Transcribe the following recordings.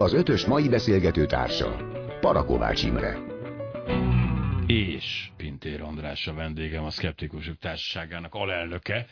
Az ötös mai beszélgető társa, Parakovács Imre. És Pintér András a vendégem, a Szkeptikusok Társaságának alelnöke.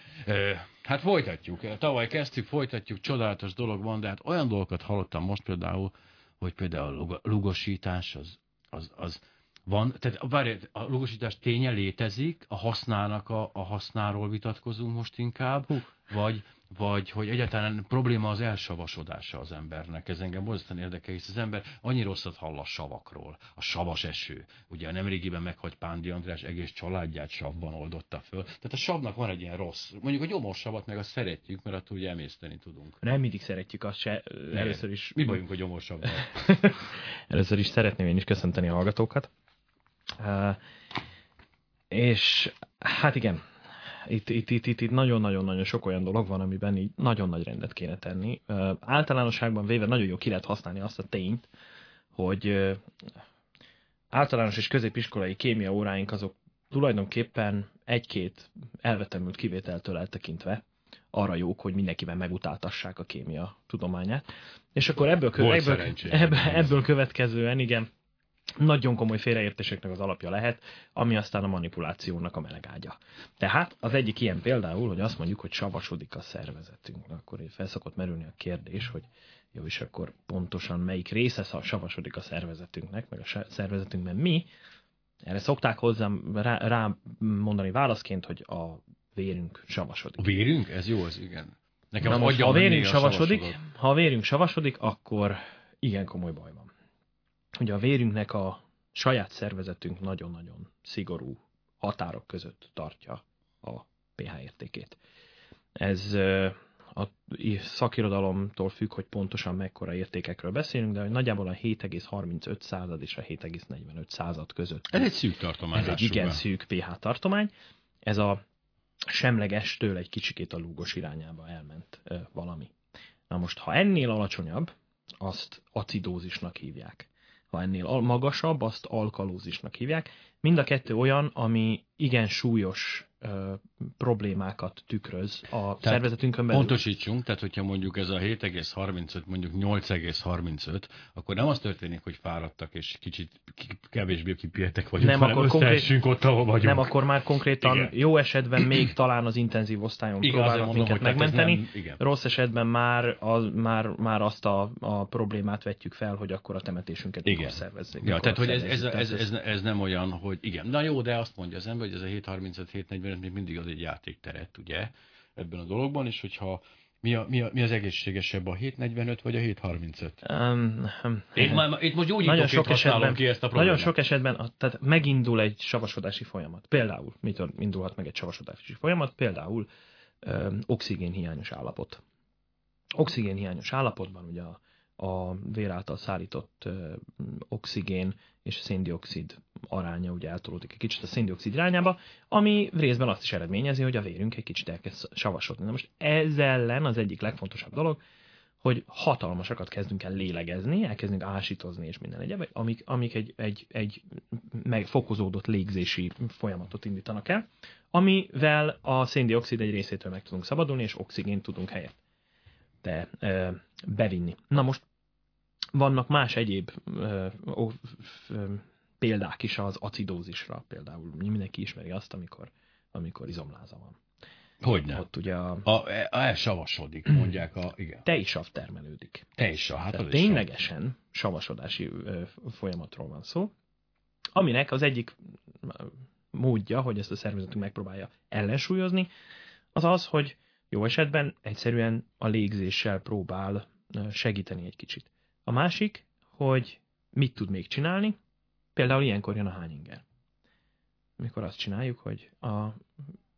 Hát folytatjuk. Tavaly kezdtük, folytatjuk, csodálatos dolog van, de hát olyan dolgokat hallottam most például, hogy például a lugosítás az, az, az van, tehát várj, a logosítás ténye létezik, a használnak a, a használról vitatkozunk most inkább, Hú. Vagy vagy hogy egyáltalán probléma az elsavasodása az embernek. Ez engem borzasztóan érdekel, hisz az ember annyi rosszat hall a savakról. A savas eső. Ugye nemrégiben meghagy Pándi András egész családját savban oldotta föl. Tehát a savnak van egy ilyen rossz. Mondjuk a gyomorsavat meg azt szeretjük, mert attól ugye emészteni tudunk. Nem mindig szeretjük azt se. Először is. Mi bajunk a gyomorsavval? Először is szeretném én is köszönteni a hallgatókat. Uh, és hát igen, itt, itt, itt, itt, itt nagyon-nagyon-nagyon sok olyan dolog van, amiben így nagyon nagy rendet kéne tenni. Általánosságban véve nagyon jó ki lehet használni azt a tényt, hogy általános és középiskolai kémia óráink azok tulajdonképpen egy-két elvetemült kivételtől eltekintve arra jók, hogy mindenkiben megutáltassák a kémia tudományát. És akkor ebből, kö- ebből, ebből következően, igen, nagyon komoly félreértéseknek az alapja lehet, ami aztán a manipulációnak a melegágya. Tehát az egyik ilyen például, hogy azt mondjuk, hogy savasodik a szervezetünk. Akkor felszokott merülni a kérdés, hogy jó, és akkor pontosan melyik része savasodik a szervezetünknek, meg a szervezetünkben mi. Erre szokták hozzám rá, rá mondani válaszként, hogy a vérünk savasodik. A vérünk? Ez jó, az igen. Nekem Na most, ha a vérünk savasodik, ha a vérünk savasodik, akkor igen komoly baj van. Ugye a vérünknek a saját szervezetünk nagyon-nagyon szigorú határok között tartja a pH értékét. Ez a szakirodalomtól függ, hogy pontosan mekkora értékekről beszélünk, de nagyjából a 7,35 század és a 7,45 század között. Ez egy szűk tartomány. Ez egy igen szűk pH tartomány. Ez a semlegestől egy kicsikét a lúgos irányába elment valami. Na most, ha ennél alacsonyabb, azt acidózisnak hívják ha ennél magasabb, azt alkalózisnak hívják. Mind a kettő olyan, ami igen súlyos ö, problémákat tükröz a tehát szervezetünkön belül. Pontosítsunk, tehát hogyha mondjuk ez a 7,35, mondjuk 8,35, akkor nem az történik, hogy fáradtak és kicsit kevésbé kipihetek vagyunk, nem, akkor konkrét, ott, ahol vagyunk. Nem, akkor már konkrétan igen. jó esetben még talán az intenzív osztályon igen, próbálnak mondom, minket megmenteni. Nem, igen. Rossz esetben már, az, már, már azt a, a problémát vetjük fel, hogy akkor a temetésünket igen. szervezzék. Ja, tehát hogy ez, ez, ez, ez, ez, nem olyan, hogy igen, na jó, de azt mondja az ember, hogy ez a 7,35-7,40 mert még mindig az egy játékteret, ugye, ebben a dologban, és hogyha mi, a, mi, a, mi az egészségesebb, a 745 vagy a 735? Um, um, itt, már, itt most úgy nagyon sok esetben, ki ezt a problémát. Nagyon sok esetben tehát megindul egy savasodási folyamat. Például, mitől indulhat meg egy savasodási folyamat? Például um, oxigénhiányos állapot. Oxigénhiányos állapotban ugye a a vér által szállított oxigén és széndiokszid aránya ugye eltolódik egy kicsit a széndiokszid irányába, ami részben azt is eredményezi, hogy a vérünk egy kicsit elkezd savasodni. Na most ez ellen az egyik legfontosabb dolog, hogy hatalmasakat kezdünk el lélegezni, elkezdünk ásítozni és minden egyéb, amik, amik egy, egy, egy megfokozódott légzési folyamatot indítanak el, amivel a széndiokszid egy részétől meg tudunk szabadulni, és oxigént tudunk helyett te ö, bevinni. Na most vannak más egyéb ö, ö, ö, példák is az acidózisra, például mindenki ismeri azt, amikor, amikor izomláza van. Hogyne. Ott ugye a... a, a elsavasodik, mondják a... Igen. Tejsav termelődik. Tejsav, hát Tehát ténylegesen sav. savasodási folyamatról van szó, aminek az egyik módja, hogy ezt a szervezetünk megpróbálja ellensúlyozni, az az, hogy jó esetben egyszerűen a légzéssel próbál segíteni egy kicsit. A másik, hogy mit tud még csinálni, például ilyenkor jön a hányinger. Amikor azt csináljuk, hogy a,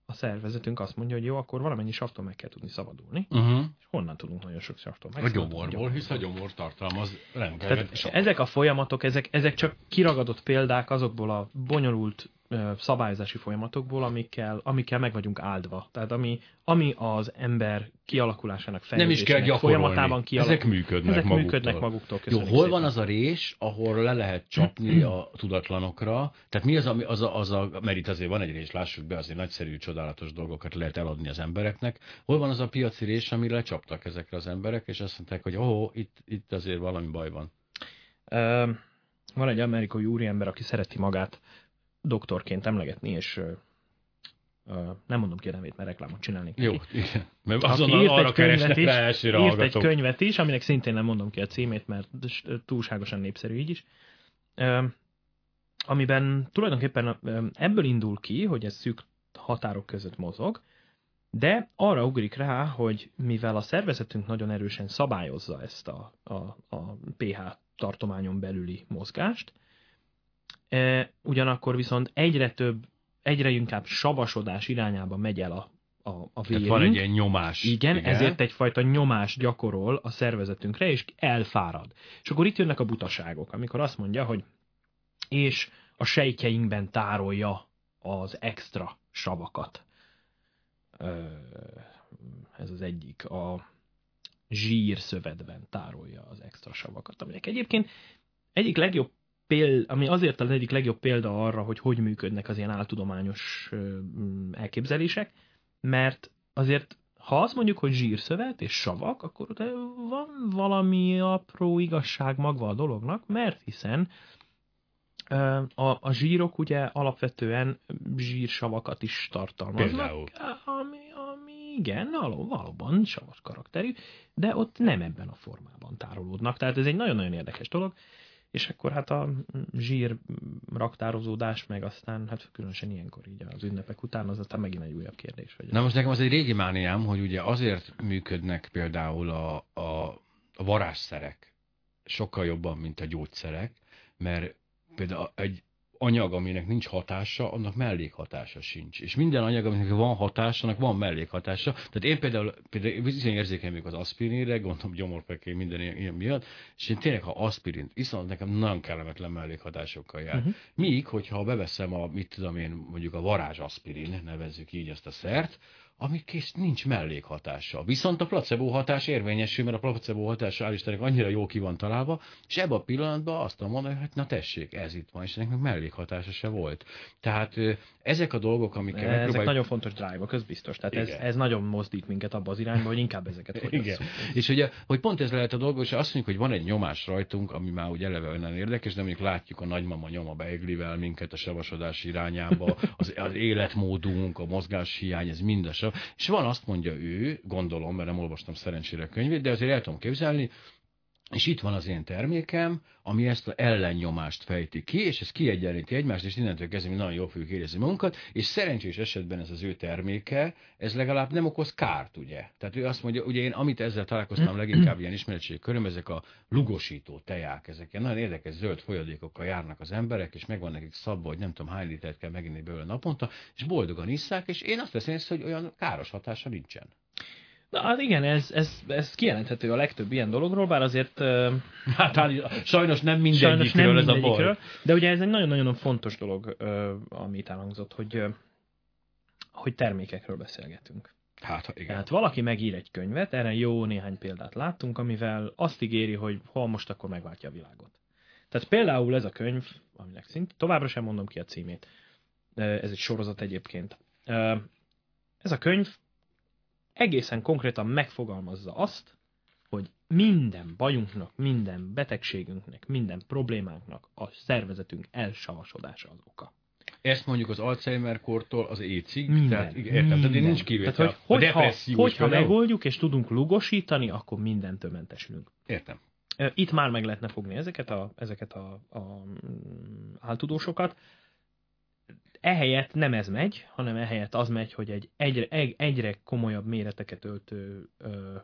a szervezetünk azt mondja, hogy jó, akkor valamennyi savtól meg kell tudni szabadulni, uh-huh. és honnan tudunk nagyon sok savtól meg? A gyomorból, hisz a gyomor tartalmaz rengeteg Ezek a folyamatok, ezek, ezek csak kiragadott példák azokból a bonyolult szabályozási folyamatokból, amikkel, amikkel meg vagyunk áldva. Tehát ami, ami az ember kialakulásának Nem is kell fejlődésének folyamatában kialakul. Ezek működnek Ezek maguktól. működnek maguktól. Jó, hol szépen. van az a rés, ahol le lehet csapni a tudatlanokra? Tehát mi az, ami, az, a, az a, mert itt azért van egy rés, lássuk be, azért nagyszerű, csodálatos dolgokat lehet eladni az embereknek. Hol van az a piaci rés, amire lecsaptak ezekre az emberek, és azt mondták, hogy ó, itt, itt azért valami baj van. Ö, van egy amerikai úriember, aki szereti magát doktorként emlegetni, és nem mondom ki a nevét, mert reklámot csinálnék. neki. Jó, igen. Mert azonnal arra egy keresnek is, rá elsőre írt egy hallgatók. könyvet is, aminek szintén nem mondom ki a címét, mert túlságosan népszerű így is, amiben tulajdonképpen ebből indul ki, hogy ez szűk határok között mozog, de arra ugrik rá, hogy mivel a szervezetünk nagyon erősen szabályozza ezt a, a, a pH tartományon belüli mozgást, ugyanakkor viszont egyre több, egyre inkább savasodás irányába megy el a, a, a Tehát vérünk. van egy ilyen nyomás. Igen, Igen, ezért egyfajta nyomás gyakorol a szervezetünkre, és elfárad. És akkor itt jönnek a butaságok, amikor azt mondja, hogy és a sejtjeinkben tárolja az extra savakat. Ez az egyik. A zsírszövetben tárolja az extra savakat, aminek egyébként egyik legjobb példa, ami azért talán egyik legjobb példa arra, hogy hogy működnek az ilyen áltudományos mm, elképzelések, mert azért ha azt mondjuk, hogy zsírszövet és savak, akkor van valami apró igazság magva a dolognak, mert hiszen a, a zsírok ugye alapvetően zsírsavakat is tartalmaznak. Például. Ami, ami igen, való, valóban savas karakterű, de ott nem ebben a formában tárolódnak. Tehát ez egy nagyon-nagyon érdekes dolog. És akkor hát a zsír raktározódás, meg aztán hát különösen ilyenkor így az ünnepek után, az aztán megint egy újabb kérdés. Hogy Na most nekem az egy régi mániám, hogy ugye azért működnek például a, a, a varázsszerek sokkal jobban, mint a gyógyszerek, mert például egy anyag, aminek nincs hatása, annak mellékhatása sincs. És minden anyag, aminek van hatása, annak van mellékhatása. Tehát én például, például viszonylag érzékeny vagyok az aspirinre, gondolom gyomorpeké minden ilyen, ilyen miatt, és én tényleg, ha aspirint iszom, nekem nagyon kellemetlen mellékhatásokkal jár. Mhm. Míg, hogyha beveszem a, mit tudom én, mondjuk a varázs aspirin, nevezzük így ezt a szert, ami kész nincs mellékhatása. Viszont a placebo hatás érvényesül, mert a placebo hatás hál' Istennek annyira jó ki van találva, és ebben a pillanatban azt tudom mondani, hogy hát na tessék, ez itt van, és ennek meg mellékhatása se volt. Tehát ezek a dolgok, amikkel ezek megpróbáljuk... nagyon fontos drive-ok, ez biztos. Tehát ez, Igen. ez nagyon mozdít minket abba az irányba, hogy inkább ezeket Igen. fogyasszuk. És ugye, hogy pont ez lehet a dolog, és azt mondjuk, hogy van egy nyomás rajtunk, ami már úgy eleve olyan érdekes, de mondjuk látjuk a nagymama nyom a beiglivel minket a savasodás irányába, az, az életmódunk, a mozgáshiány, ez mind a. És van azt mondja ő, gondolom, mert nem olvastam szerencsére a könyvét, de azért el tudom képzelni, és itt van az én termékem, ami ezt az ellennyomást fejti ki, és ez kiegyenlíti egymást, és innentől kezdve mi nagyon jól fogjuk érezni magunkat, és szerencsés esetben ez az ő terméke, ez legalább nem okoz kárt, ugye? Tehát ő azt mondja, ugye én amit ezzel találkoztam leginkább ilyen ismeretség köröm, ezek a lugosító teják, ezek ilyen nagyon érdekes zöld folyadékokkal járnak az emberek, és megvan nekik szabva, hogy nem tudom hány litert kell meginni belőle naponta, és boldogan isszák, és én azt veszem hogy olyan káros hatása nincsen. Na, hát igen, ez, ez, ez kijelenthető a legtöbb ilyen dologról, bár azért Hát hát, sajnos nem mindegyikről nem ez a baj. de ugye ez egy nagyon-nagyon fontos dolog, amit elhangzott, hogy, hogy termékekről beszélgetünk. Hát, ha igen. Tehát valaki megír egy könyvet, erre jó néhány példát láttunk, amivel azt ígéri, hogy hol most akkor megváltja a világot. Tehát például ez a könyv, aminek szint, továbbra sem mondom ki a címét, ez egy sorozat egyébként. Ez a könyv egészen konkrétan megfogalmazza azt, hogy minden bajunknak, minden betegségünknek, minden problémánknak a szervezetünk elsavasodása az oka. Ezt mondjuk az Alzheimer-kortól az écig, Minden. tehát igen, értem, tehát minden. nincs kivétel. Tehát, hogy, a hogyha, hogyha például- megoldjuk és tudunk lugosítani, akkor mindentől mentesülünk. Értem. Itt már meg lehetne fogni ezeket a, ezeket a, a mm, áltudósokat. Ehelyett nem ez megy, hanem ehelyett az megy, hogy egy egyre, egy, egyre komolyabb méreteket öltő ö,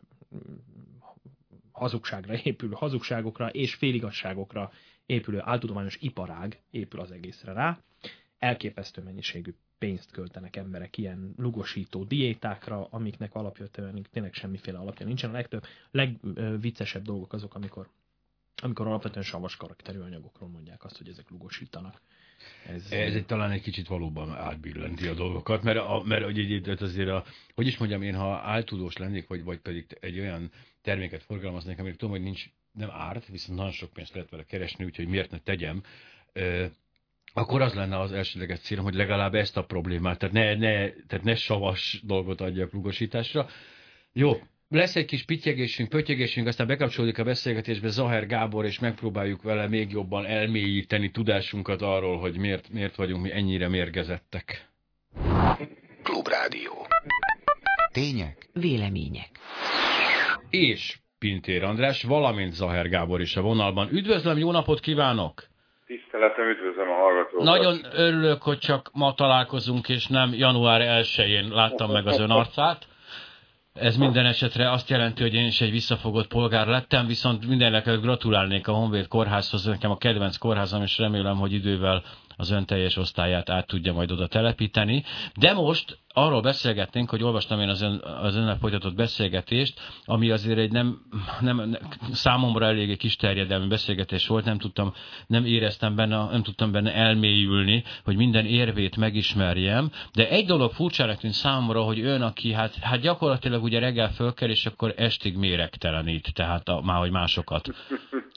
hazugságra épülő, hazugságokra és féligasságokra épülő áltudományos iparág épül az egészre rá. Elképesztő mennyiségű pénzt költenek emberek ilyen lugosító diétákra, amiknek alapvetően tényleg semmiféle alapja nincsen. A legtöbb, legviccesebb dolgok azok, amikor amikor alapvetően savas karakterű anyagokról mondják azt, hogy ezek lugosítanak. Ez, ez egy, talán egy kicsit valóban átbillenti a dolgokat, mert, a, mert hogy azért, a, hogy is mondjam, én ha áltudós lennék, vagy, vagy pedig egy olyan terméket forgalmaznék, amire tudom, hogy nincs, nem árt, viszont nagyon sok pénzt lehet vele keresni, úgyhogy miért ne tegyem, akkor az lenne az elsődleges célom, hogy legalább ezt a problémát, tehát ne, ne, tehát ne savas dolgot adjak lugosításra. Jó, lesz egy kis pittyegésünk, pötyegésünk, aztán bekapcsolódik a beszélgetésbe Zaher Gábor, és megpróbáljuk vele még jobban elmélyíteni tudásunkat arról, hogy miért, miért vagyunk mi ennyire mérgezettek. Klubrádió. Tények. Vélemények. És Pintér András, valamint Zaher Gábor is a vonalban. Üdvözlöm, jó napot kívánok! Tiszteletem, üdvözlöm a hallgatókat. Nagyon örülök, hogy csak ma találkozunk, és nem január 1-én láttam meg az ön arcát. Ez minden esetre azt jelenti, hogy én is egy visszafogott polgár lettem, viszont mindenekkel gratulálnék a Honvéd kórházhoz, nekem a kedvenc kórházam, és remélem, hogy idővel az ön teljes osztályát át tudja majd oda telepíteni. De most arról beszélgetnénk, hogy olvastam én az, ön, az önnek folytatott beszélgetést, ami azért egy nem, nem, számomra eléggé kis terjedelmi beszélgetés volt, nem tudtam, nem éreztem benne, nem tudtam benne elmélyülni, hogy minden érvét megismerjem, de egy dolog furcsának tűnt számomra, hogy ön, aki hát, hát gyakorlatilag ugye reggel fölkel, és akkor estig méregtelenít, tehát a, már hogy másokat,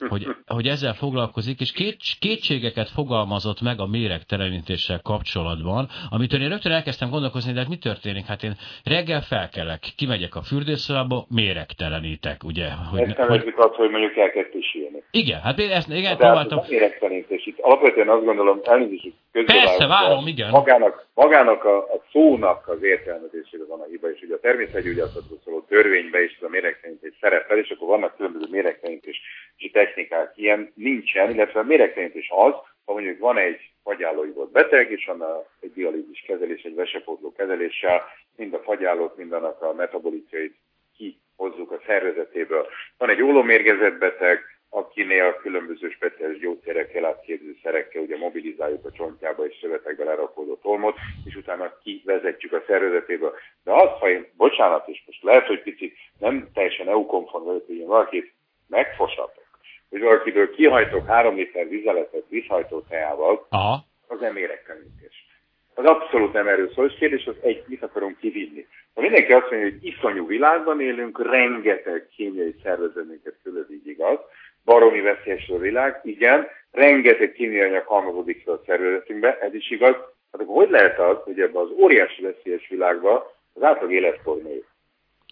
hogy, hogy ezzel foglalkozik, és két, kétségeket fogalmazott meg a méregtelenítéssel kapcsolatban, amit én rögtön elkezdtem gondolkozni, de mi történik? Hát én reggel felkelek, kimegyek a fürdőszobába, méregtelenítek, ugye? Hogy, ezt nevezzük hogy... azt, hogy mondjuk elkezd pisilni. Igen, hát én ezt igen, hát próbáltam. Hát méregtelenítés. Itt alapvetően azt gondolom, elnézést Persze, várom, igen. Magának, magának a, a szónak az értelmezésére van a hiba, és ugye a természetgyógyászatról szóló törvénybe is ez a méregtelenítés szerepel, és akkor vannak különböző méregtelenítési technikák. Ilyen nincsen, illetve a méregtelenítés az, ha mondjuk van egy fagyálói volt beteg, és van egy dialízis kezelés, egy vesepótló kezeléssel mind a fagyálót, mind annak a metabolitjait kihozzuk a szervezetéből. Van egy ólomérgezett beteg, akinél különböző speciális gyógyszerekkel, átképző szerekkel ugye mobilizáljuk a csontjába és szövetekbe lerakódó tolmot, és utána kivezetjük a szervezetéből. De az, ha én, bocsánat, és most lehet, hogy picit nem teljesen EU-konform vagyok, hogy én valakit megfosatok, hogy valakiből kihajtok három liter vizeletet vízhajtó teával, Aha. az nem méregtelenítés. Az abszolút nem erről szól, és kérdés az egy, mit akarunk kivinni. Ha mindenki azt mondja, hogy iszonyú világban élünk, rengeteg kémiai szervezetünket fölöd így igaz, baromi veszélyes a világ, igen, rengeteg kémiai anyag halmozódik fel a szervezetünkbe, ez is igaz. Hát akkor hogy lehet az, hogy ebben az óriási veszélyes világban az átlag életkor nő?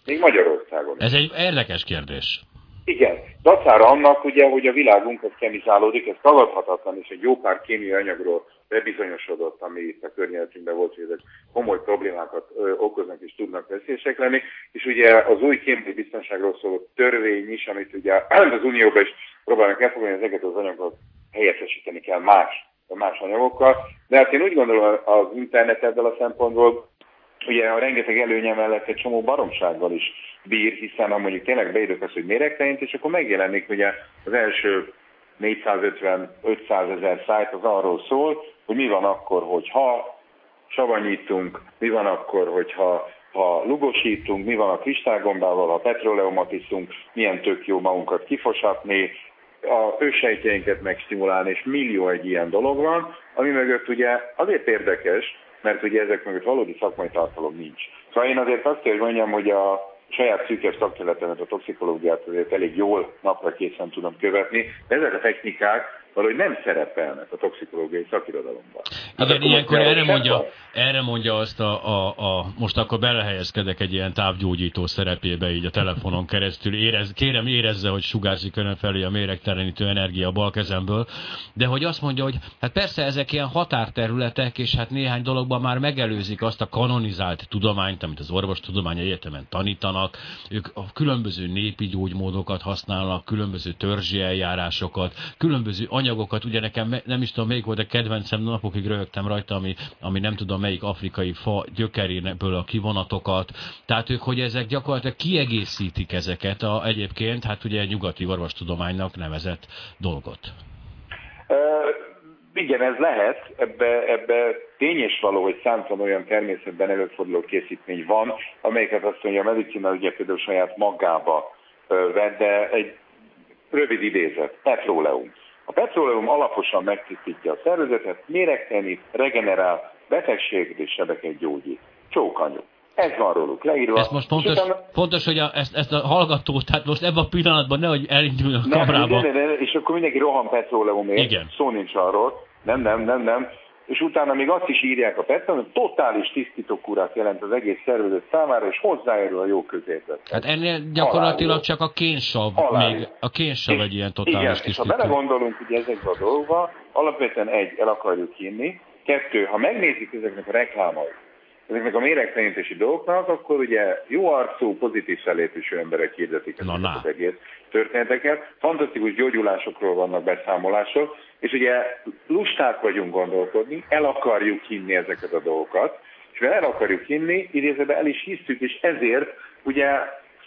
Még Magyarországon. Ez egy érdekes kérdés. Igen, dacára annak ugye, hogy a világunk az kemizálódik, ez tagadhatatlan, és egy jó pár kémiai anyagról bebizonyosodott, ami itt a környezetünkben volt, hogy ezek komoly problémákat ö, okoznak és tudnak veszélyesek lenni. És ugye az új kémiai biztonságról szóló törvény is, amit ugye az Unióban is próbálnak elfogadni, ezeket az anyagokat helyettesíteni kell más, más anyagokkal. De hát én úgy gondolom az internet ebből a szempontból, ugye a rengeteg előnye mellett egy csomó baromsággal is bír, hiszen ha mondjuk tényleg beírok azt, hogy méregteint, és akkor megjelenik ugye az első 450-500 ezer szájt az arról szól, hogy mi van akkor, hogyha savanyítunk, mi van akkor, hogyha ha lugosítunk, mi van a kristálygombával, ha petróleumot iszunk, milyen tök jó magunkat kifosatni, a ősejtjeinket megstimulálni, és millió egy ilyen dolog van, ami mögött ugye azért érdekes, mert ugye ezek mögött valódi szakmai tartalom nincs. Szóval én azért azt kell, hogy mondjam, hogy a saját szűkes szakterületemet, a toxikológiát azért elég jól napra készen tudom követni, de ezek a technikák valahogy nem szerepelnek a toxikológiai szakirodalomban. Igen, hát ilyenkor erre mondja, erre mondja azt a, a, a, most akkor belehelyezkedek egy ilyen távgyógyító szerepébe így a telefonon keresztül. Érez, kérem érezze, hogy sugárzik önön felé a méregtelenítő energia a bal kezemből, de hogy azt mondja, hogy hát persze ezek ilyen határterületek, és hát néhány dologban már megelőzik azt a kanonizált tudományt, amit az orvostudomány egyetemen tanítanak. Ők a különböző népi gyógymódokat használnak, különböző törzsi eljárásokat, különböző anyagokat, ugye nekem nem is tudom, melyik volt a kedvencem, napokig rögtem rajta, ami, ami nem tudom melyik afrikai fa gyökeréből a kivonatokat. Tehát ők, hogy ezek gyakorlatilag kiegészítik ezeket a egyébként, hát ugye nyugati orvostudománynak nevezett dolgot. Uh, igen, ez lehet. Ebbe, ebbe tény és való, hogy számtalan olyan természetben előforduló készítmény van, amelyeket azt mondja a medicina ugye például saját magába vett, de egy rövid idézet, petróleum. A petróleum alaposan megtisztítja a szervezetet, méregteni, regenerál, betegséget és sebeket gyógyít. Csókanyú. Ez van róluk leírva. Ez most fontos, utána... fontos hogy a, ezt, ezt a hallgató, tehát most ebben a pillanatban nehogy elinduljon a kamerába. Nem, nem, nem, és akkor mindenki rohan petróleumért. Igen. Szó nincs arról. Nem, nem, nem, nem és utána még azt is írják a PET, hogy totális tisztítókúrát jelent az egész szervezet számára, és hozzájárul a jó közérzet. Hát ennél gyakorlatilag Aláíró. csak a kénsav, még a kénsav egy ilyen totális igen, tisztító. és ha belegondolunk hogy ezekbe a dolgokba, alapvetően egy, el akarjuk hinni, kettő, ha megnézzük ezeknek a reklámait, ezeknek a méregtelenítési dolgoknak, akkor ugye jó arcú, pozitív felépésű emberek hirdetik ezeket az egész történeteket. Fantasztikus gyógyulásokról vannak beszámolások, és ugye lusták vagyunk gondolkodni, el akarjuk hinni ezeket a dolgokat, és mivel el akarjuk hinni, idézőben el is hisztük, és ezért ugye,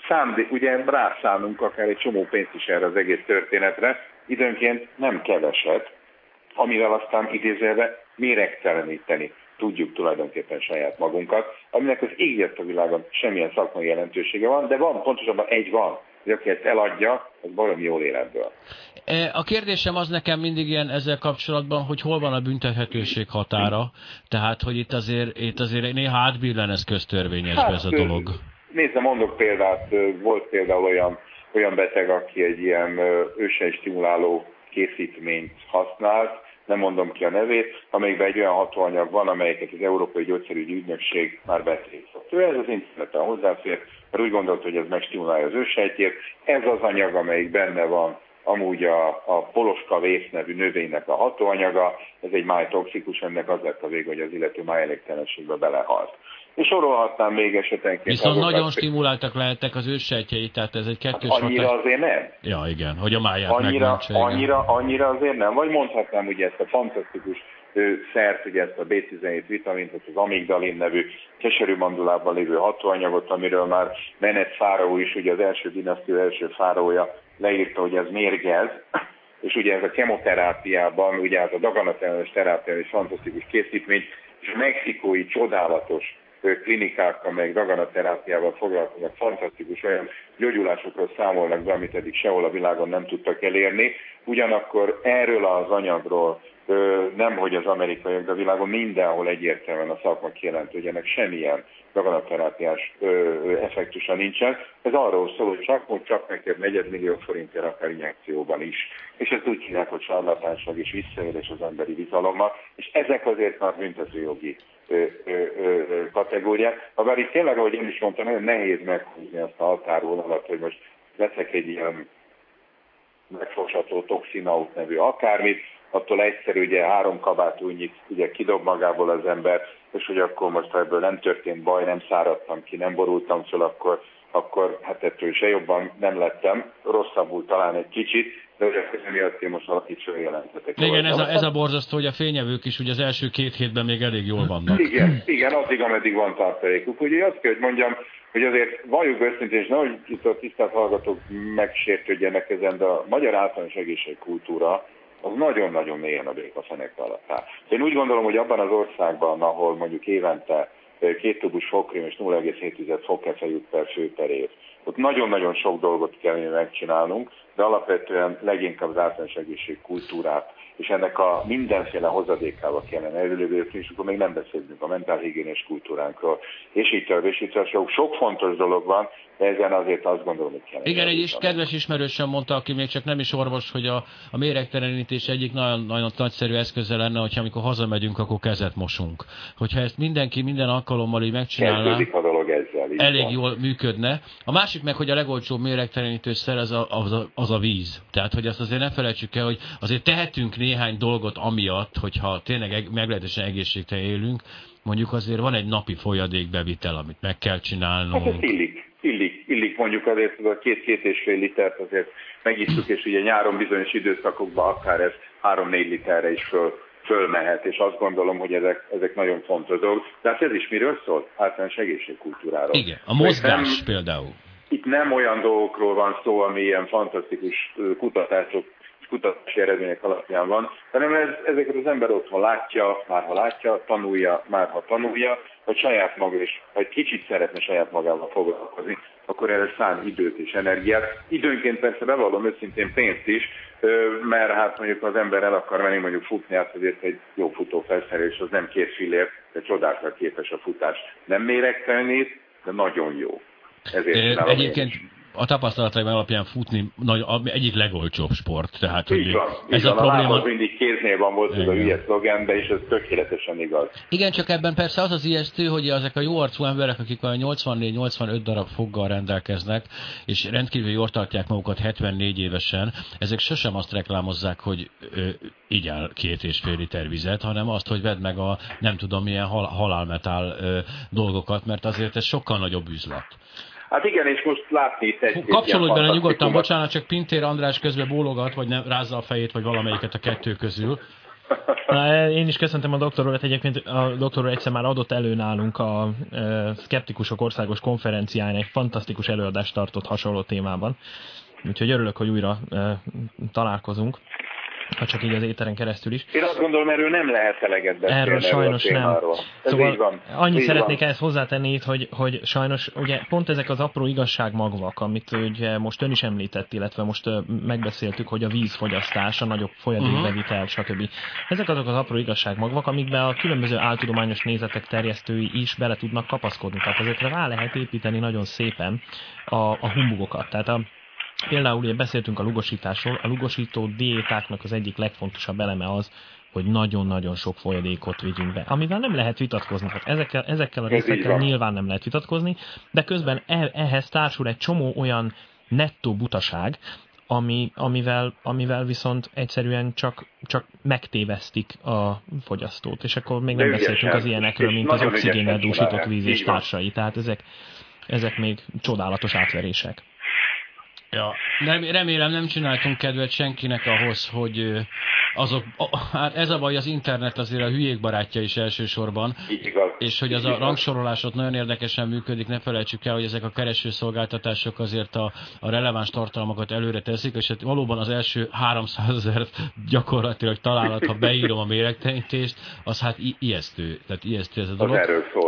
szándé, ugye rászánunk akár egy csomó pénzt is erre az egész történetre, időnként nem keveset, amivel aztán idézőben méregteleníteni tudjuk tulajdonképpen saját magunkat, aminek az égjött a világon semmilyen szakmai jelentősége van, de van, pontosabban egy van, hogy aki ezt eladja, az valami jól életből. E, a kérdésem az nekem mindig ilyen ezzel kapcsolatban, hogy hol van a büntethetőség határa, tehát hogy itt azért, itt azért néha átbillen ez köztörvényesbe hát, ez a dolog. Nézze, mondok példát, volt például olyan, olyan beteg, aki egy ilyen ősei stimuláló készítményt használt, nem mondom ki a nevét, amelyikben egy olyan hatóanyag van, amelyeket az Európai Gyógyszerügyi Ügynökség már betiltott. Ő ez az interneten hozzáfér, mert úgy gondolta, hogy ez megstimulálja az ősejtjét. Ez az anyag, amelyik benne van amúgy a, a poloska vész nevű növénynek a hatóanyaga, ez egy májtoxikus, ennek az lett a vége, hogy az illető májelégtelenségbe belehalt. És sorolhatnám még esetenként. Viszont azokat, nagyon stimuláltak lehettek az őssejtjei, tehát ez egy kettős hát Annyira hatás. azért nem. Ja, igen, hogy a máját annyira, megmentse, annyira, annyira azért nem. Vagy mondhatnám ugye ezt a fantasztikus ő szert, ugye ezt a B17 vitamint, az amigdalin nevű keserű mandulában lévő hatóanyagot, amiről már Menet Fáraó is, ugye az első dinasztia első fáraója leírta, hogy ez mérgez, és ugye ez a kemoterápiában, ugye ez a daganatellenes terápia is fantasztikus készítmény, és a mexikói csodálatos klinikák, amelyek daganatelápiával foglalkoznak, fantasztikus olyan gyógyulásokról számolnak be, amit eddig sehol a világon nem tudtak elérni. Ugyanakkor erről az anyagról nem hogy az amerikaiak, de a világon mindenhol egyértelműen a szakma kijelentő, hogy ennek semmilyen daganatterápiás effektusa nincsen. Ez arról szól, hogy csak hogy csak neked negyedmillió forintért akár injekcióban is. És ezt úgy hívják, hogy sarlatánság és visszaélés az emberi bizalommal, és ezek azért már büntetőjogi kategóriák. Habár itt tényleg, ahogy én is mondtam, nagyon nehéz meghúzni azt a határvonalat, hogy most veszek egy ilyen megfogható toxinaut nevű akármit, attól egyszerű, ugye három kabátúnyit ugye kidob magából az ember, és hogy akkor most ha ebből nem történt baj, nem száradtam ki, nem borultam föl, akkor, akkor hát ettől se jobban nem lettem, rosszabbul talán egy kicsit, de ugye miatt én most valakit sem jelentetek. Igen, ez a, ez a borzasztó, hogy a fényevők is ugye az első két hétben még elég jól vannak. Igen, igen addig, ameddig van tartalékuk. Ugye azt kell, hogy mondjam, hogy azért valljuk őszintén, és nehogy itt a tisztelt hallgatók megsértődjenek ezen, de a magyar általános egészségkultúra az nagyon-nagyon mélyen a békafenek alatt áll. Én úgy gondolom, hogy abban az országban, ahol mondjuk évente két tubus fokrém és 0,7 fokkefe jut per fő per év, ott nagyon-nagyon sok dolgot kell megcsinálnunk, de alapvetően leginkább az általános egészségkultúrát és ennek a mindenféle hozadékával kellene előlépni, és akkor még nem beszélünk a mentálhigiénés kultúránkról, és így tovább, és így tovább. Sok fontos dolog van, de ezen azért azt gondolom, hogy kell. Igen, egy is kedves ismerősöm mondta, aki még csak nem is orvos, hogy a, a méregtelenítés egyik nagyon, nagyon nagyszerű eszköze lenne, hogyha amikor hazamegyünk, akkor kezet mosunk. Hogyha ezt mindenki minden alkalommal így megcsinálná, a dolog ezzel, elég van. jól működne. A másik meg, hogy a legolcsóbb méregtelenítőszer az a, az, a, az a víz. Tehát, hogy azt azért ne felejtsük el, hogy azért tehetünk néhány dolgot amiatt, hogyha tényleg meglehetősen egészségtelen élünk, mondjuk azért van egy napi folyadékbevitel, amit meg kell csinálnunk. Hát ez illik, illik, mondjuk azért, hogy a két-két és fél litert azért megisztuk, és ugye nyáron bizonyos időszakokban akár ez három-négy literre is föl, fölmehet, és azt gondolom, hogy ezek, ezek nagyon fontos dolgok. De hát ez is miről szól? Általános egészségkultúráról. Igen, a mozgás nem, például. Itt nem olyan dolgokról van szó, ami ilyen fantasztikus kutatások kutatási eredmények alapján van, hanem ez, ezeket az ember otthon látja, már ha látja, tanulja, már ha tanulja, vagy saját maga is, vagy kicsit szeretne saját magával foglalkozni, akkor erre szán időt és energiát. Időnként persze bevallom őszintén pénzt is, mert hát mondjuk az ember el akar menni mondjuk futni, hát azért egy jó futó felszerelés az nem két fillér, de csodákra képes a futás. Nem méregtelenít, de nagyon jó. Ezért Egyébként a tapasztalataim alapján futni nagy, egyik legolcsóbb sport. Tehát, hogy így van, ez így a van, probléma... A mindig kéznél van volt ez a hülye szlogen, de és ez tökéletesen igaz. Igen, csak ebben persze az az ijesztő, hogy ezek a jó arcú emberek, akik olyan 84-85 darab foggal rendelkeznek, és rendkívül jól tartják magukat 74 évesen, ezek sosem azt reklámozzák, hogy ö, igyál két és fél liter vizet, hanem azt, hogy vedd meg a nem tudom milyen hal, halálmetál ö, dolgokat, mert azért ez sokkal nagyobb üzlet. Hát igen, és most látni itt egy Kapcsolódj bele nyugodtan, bocsánat, csak Pintér András közben bólogat, vagy nem, rázza a fejét, vagy valamelyiket a kettő közül. Na, én is köszöntem a doktor urat, egyébként a doktor egyszer már adott elő nálunk a e, Skeptikusok Országos Konferenciáján egy fantasztikus előadást tartott hasonló témában. Úgyhogy örülök, hogy újra e, találkozunk ha csak így az éteren keresztül is. Én azt gondolom, erről nem lehet eleget beszélni. Erről sajnos nem. Ez szóval van. annyit így szeretnék van. ehhez hozzátenni itt, hogy, hogy sajnos ugye pont ezek az apró igazságmagvak, amit ugye most ön is említett, illetve most megbeszéltük, hogy a vízfogyasztás, a nagyobb folyadékbevitel, uh-huh. stb. Ezek azok az apró igazságmagvak, amikbe a különböző áltudományos nézetek terjesztői is bele tudnak kapaszkodni. Tehát ezekre rá lehet építeni nagyon szépen a, a humbugokat. Tehát a Például ugye beszéltünk a lugosításról, a lugosító diétáknak az egyik legfontosabb eleme az, hogy nagyon-nagyon sok folyadékot vigyünk be, amivel nem lehet vitatkozni. Hát ezekkel, ezekkel a részekkel nyilván nem lehet vitatkozni, de közben e, ehhez társul egy csomó olyan nettó butaság, ami, amivel, amivel viszont egyszerűen csak, csak megtévesztik a fogyasztót. És akkor még nem beszéltünk az ilyenekről, mint az oxigénnel dúsított víz és társai. Tehát ezek, ezek még csodálatos átverések. Ja, remélem nem csináltunk kedvet senkinek ahhoz, hogy azok, hát ez a baj, az internet azért a hülyék barátja is elsősorban, igaz. és hogy az a rangsorolás ott nagyon érdekesen működik, ne felejtsük el, hogy ezek a keresőszolgáltatások azért a, a releváns tartalmakat előre teszik, és hát valóban az első 300 ezer gyakorlatilag találat, ha beírom a méregtenítést, az hát ijesztő, tehát ijesztő ez a dolog.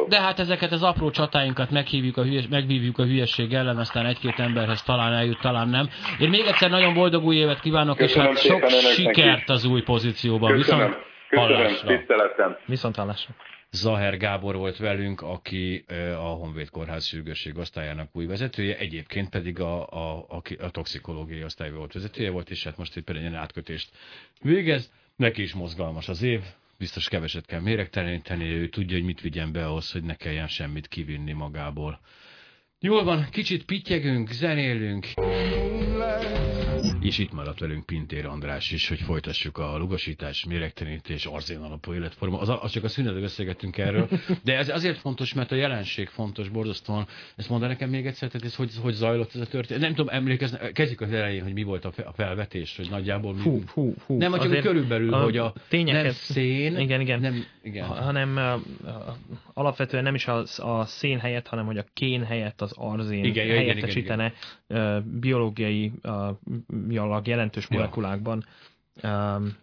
De hát ezeket az apró csatáinkat meghívjuk a, hülyes, megvívjuk a hülyesség ellen, aztán egy-két emberhez talán eljut, talán nem. Én még egyszer nagyon boldog új évet kívánok, Köszönöm és hát sok sikert az új pozícióban. Köszönöm. Viszont Köszönöm, hallásra. tiszteletem. Viszont hallásra. Zaher Gábor volt velünk, aki a Honvéd Kórház sürgősség osztályának új vezetője, egyébként pedig a, a, a, a toxikológiai osztály volt vezetője volt, és hát most egy ilyen átkötést végez. Neki is mozgalmas az év, biztos keveset kell méregteleníteni, ő tudja, hogy mit vigyen be ahhoz, hogy ne kelljen semmit kivinni magából. Jól van, kicsit pittyegünk, zenélünk. És itt maradt velünk Pintér András is, hogy folytassuk a lugosítás, méregtelenítés, arzén alapú életforma. Az, az csak a szünetben beszélgettünk erről. De ez azért fontos, mert a jelenség fontos, borzasztóan. Ezt mondd nekem még egyszer, tehát ez hogy, hogy zajlott ez a történet? Nem tudom, emlékezni, kezdjük az elején, hogy mi volt a felvetés, hogy nagyjából mi... Fú, fú, fú. Nem, csak körülbelül, a hogy a tényeket, nem szén, igen, igen. Nem, igen. hanem uh, alapvetően nem is a, a szén helyett, hanem hogy a kén helyett az arzén igen, helyettesítene igen, igen, igen. Biológiai uh, jallag jelentős molekulákban um,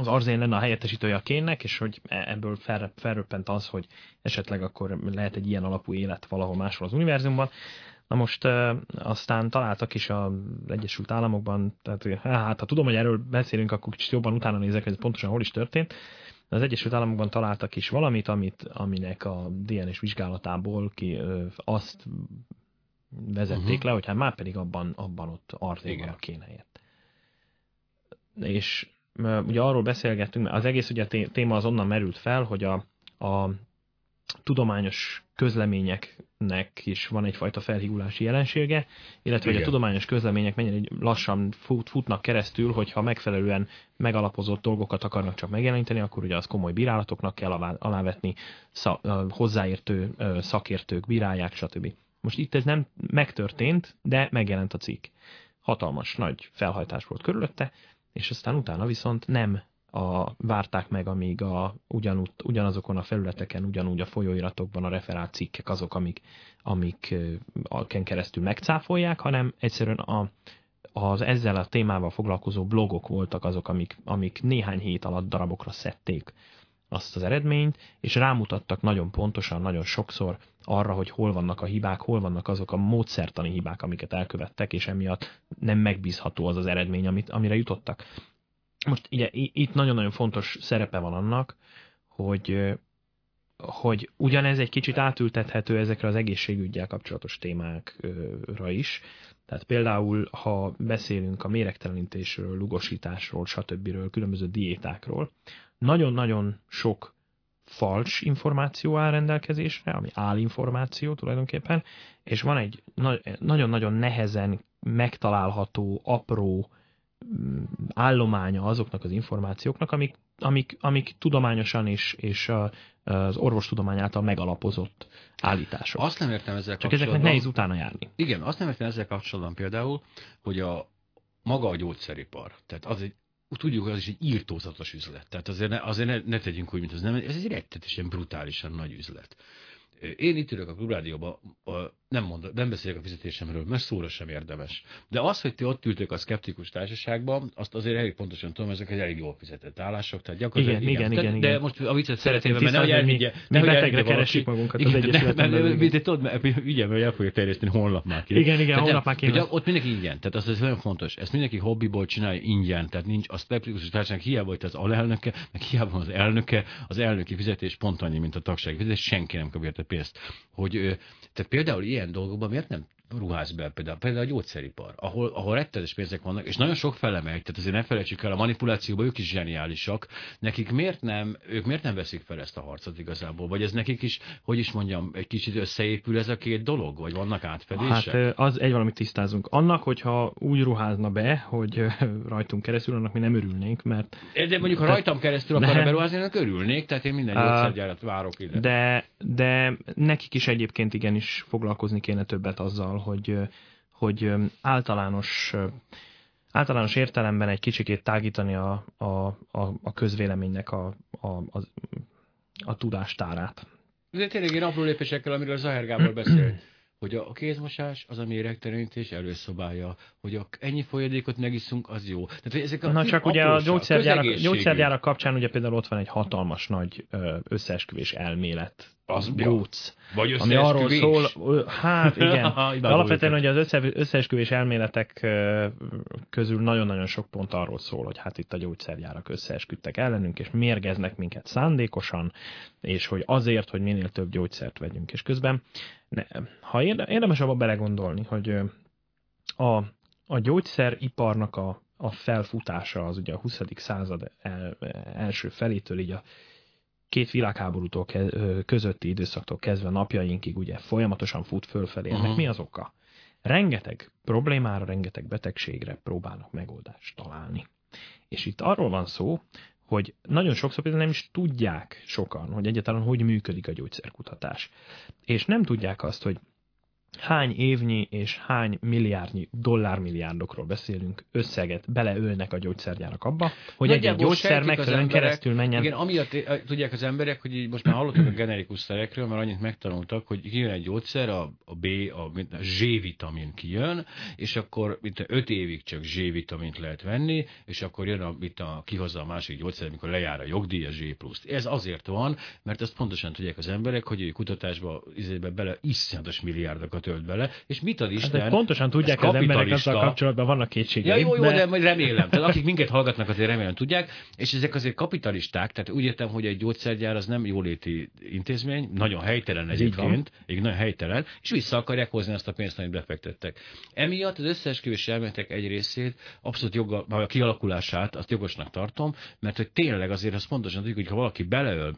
az arzén lenne a helyettesítője a kénnek, és hogy e, ebből fel, felröppent az, hogy esetleg akkor lehet egy ilyen alapú élet valahol máshol az univerzumban. Na most aztán találtak is az Egyesült Államokban, tehát hát ha tudom, hogy erről beszélünk, akkor kicsit jobban utána nézek, hogy ez pontosan hol is történt. Az Egyesült Államokban találtak is valamit, amit, aminek a DNS vizsgálatából ki ö, azt vezették uh-huh. le, hogy hát már pedig abban, abban ott arzén van a kén helyett. És ugye arról beszélgettünk, az egész ugye a téma az onnan merült fel, hogy a, a tudományos közleményeknek is van egyfajta felhígulási jelensége, illetve Igen. hogy a tudományos közlemények mennyire lassan fut, futnak keresztül, hogyha megfelelően megalapozott dolgokat akarnak csak megjeleníteni, akkor ugye az komoly bírálatoknak kell alávetni, szak, hozzáértő szakértők bírálják, stb. Most itt ez nem megtörtént, de megjelent a cikk. Hatalmas, nagy felhajtás volt körülötte, és aztán utána viszont nem a, várták meg, amíg a, ugyanúgy, ugyanazokon a felületeken, ugyanúgy a folyóiratokban a referált cikkek azok, amik, amik ken keresztül megcáfolják, hanem egyszerűen a, az ezzel a témával foglalkozó blogok voltak azok, amik, amik néhány hét alatt darabokra szedték azt az eredményt, és rámutattak nagyon pontosan, nagyon sokszor arra, hogy hol vannak a hibák, hol vannak azok a módszertani hibák, amiket elkövettek, és emiatt nem megbízható az az eredmény, amit, amire jutottak. Most ugye itt nagyon-nagyon fontos szerepe van annak, hogy hogy ugyanez egy kicsit átültethető ezekre az egészségügyel kapcsolatos témákra is. Tehát például, ha beszélünk a méregtelenítésről, lugosításról, stb. különböző diétákról, nagyon-nagyon sok fals információ áll rendelkezésre, ami állinformáció tulajdonképpen, és van egy nagyon-nagyon nehezen megtalálható, apró mm, állománya azoknak az információknak, amik, amik, amik tudományosan és, és az orvostudomány által megalapozott állítások. Azt nem értem ezzel Csak ezeknek nehéz utána járni. Igen, azt nem értem ezzel kapcsolatban például, hogy a maga a gyógyszeripar, tehát az egy tudjuk, hogy az is egy írtózatos üzlet. Tehát azért ne, azért ne, ne tegyünk úgy, mint az nem, ez egy rettetesen brutálisan nagy üzlet. Én itt ülök a klubrádióban, nem, mond, nem beszélek a fizetésemről, mert szóra sem érdemes. De az, hogy ti ott ültök a szkeptikus társaságban, azt azért elég pontosan tudom, ezek egy elég jól fizetett állások. Tehát gyakorlatilag, igen, igen, igen, igen, De most a viccet szeretném, mert nehogy elhiggye. Mi betegre keressük magunkat igen, az Egyesületben. De tudod, mert ugye, mert el fogja terjeszteni honlapmákig. Igen, igen, honlapmákig. Ott mindenki ingyen, tehát az, az nagyon fontos. Ezt mindenki hobbiból csinálja ingyen, tehát nincs a szkeptikus társaság hiába, hogy az alelnöke, meg hiába az elnöke, az elnöki fizetés pont annyi, mint a tagsági fizetés, senki nem kapja a pénzt. Hogy, tehát például ilyen dolgokban miért nem ruház be például, például a gyógyszeripar, ahol, ahol rettetes pénzek vannak, és nagyon sok fele megy, tehát azért ne felejtsük el, a manipulációban ők is zseniálisak, nekik miért nem, ők miért nem veszik fel ezt a harcot igazából, vagy ez nekik is, hogy is mondjam, egy kicsit összeépül ez a két dolog, vagy vannak átfedések? Hát az egy valamit tisztázunk. Annak, hogyha úgy ruházna be, hogy rajtunk keresztül, annak mi nem örülnénk, mert... De mondjuk, ha rajtam keresztül akar de... beruházni, annak örülnék, tehát én minden gyógyszergyárat várok ide. De, de nekik is egyébként igenis foglalkozni kéne többet azzal, hogy, hogy általános, általános értelemben egy kicsikét tágítani a, a, a, a közvéleménynek a, a, a, a tudástárát. De tényleg én apró lépésekkel, amiről Zahár Gábor beszélt hogy a kézmosás az a méregtelenítés előszobája, hogy a ennyi folyadékot megiszunk, az jó. Tehát, hogy ezek a Na csak ugye a gyógyszergyárak, gyógyszergyárak kapcsán ugye például ott van egy hatalmas nagy összeesküvés elmélet, az Brúc, vagy ami arról szól, hát igen, de alapvetően hogy az össze, összeesküvés elméletek közül nagyon-nagyon sok pont arról szól, hogy hát itt a gyógyszergyárak összeesküdtek ellenünk, és mérgeznek minket szándékosan, és hogy azért, hogy minél több gyógyszert vegyünk. És közben, ne, ha érdemes abba belegondolni, hogy a, a gyógyszeriparnak a, a felfutása az ugye a 20. század el, első felétől így a két világháborútól közötti időszaktól kezdve napjainkig ugye folyamatosan fut fölfelé. Ennek uh-huh. mi az oka? Rengeteg problémára, rengeteg betegségre próbálnak megoldást találni. És itt arról van szó, hogy nagyon sokszor például nem is tudják sokan, hogy egyáltalán hogy működik a gyógyszerkutatás. És nem tudják azt, hogy hány évnyi és hány milliárdnyi dollármilliárdokról beszélünk, összeget beleölnek a gyógyszergyárak abba, hogy Nagyjából egy, gyógyszer megfelelően keresztül menjen. Igen, amiatt eh, tudják az emberek, hogy most már hallottuk a generikus szerekről, mert annyit megtanultak, hogy kijön egy gyógyszer, a, a B, a, a Z-vitamin kijön, és akkor mint 5 évig csak Z-vitamint lehet venni, és akkor jön a, mit a, kihozza a másik gyógyszer, amikor lejár a jogdíj, a Z pluszt. Ez azért van, mert ezt pontosan tudják az emberek, hogy a kutatásba izébe bele iszonyatos milliárdokat tölt bele, és mit ad Isten? Hát, pontosan tudják az emberek azzal kapcsolatban, vannak kétségek. Ja, jó, jó, de... de remélem. Tehát akik minket hallgatnak, azért remélem tudják, és ezek azért kapitalisták, tehát úgy értem, hogy egy gyógyszergyár az nem jóléti intézmény, nagyon helytelen egyébként, egy nagyon helytelen, és vissza akarják hozni azt a pénzt, amit befektettek. Emiatt az összeesküvés elméletek egy részét, abszolút joggal, a kialakulását, azt jogosnak tartom, mert hogy tényleg azért azt pontosan tudjuk, hogy ha valaki beleöl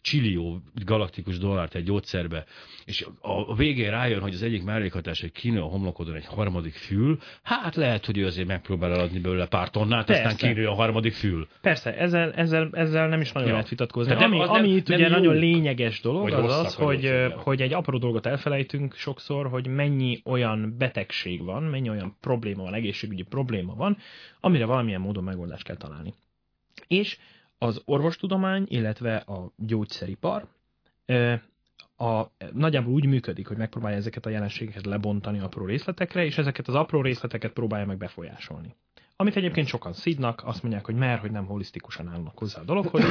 csillió galaktikus dollárt egy gyógyszerbe, és a, a végén rájön, hogy az egyik mellékhatás, hogy kínő a homlokodon egy harmadik fül, hát lehet, hogy ő azért megpróbál eladni belőle pár tonnát, Persze. aztán kínő a harmadik fül. Persze, ezzel, ezzel, ezzel nem is nagyon ja. lehet vitatkozni. De ami, ami itt ugye jó. nagyon lényeges dolog, az az, hogy, hogy egy apró dolgot elfelejtünk sokszor, hogy mennyi olyan betegség van, mennyi olyan probléma van, egészségügyi probléma van, amire valamilyen módon megoldást kell találni. És az orvostudomány, illetve a gyógyszeripar a, nagyjából úgy működik, hogy megpróbálja ezeket a jelenségeket lebontani apró részletekre, és ezeket az apró részleteket próbálja meg befolyásolni. Amit egyébként sokan szidnak, azt mondják, hogy mert, hogy nem holisztikusan állnak hozzá a dologhoz,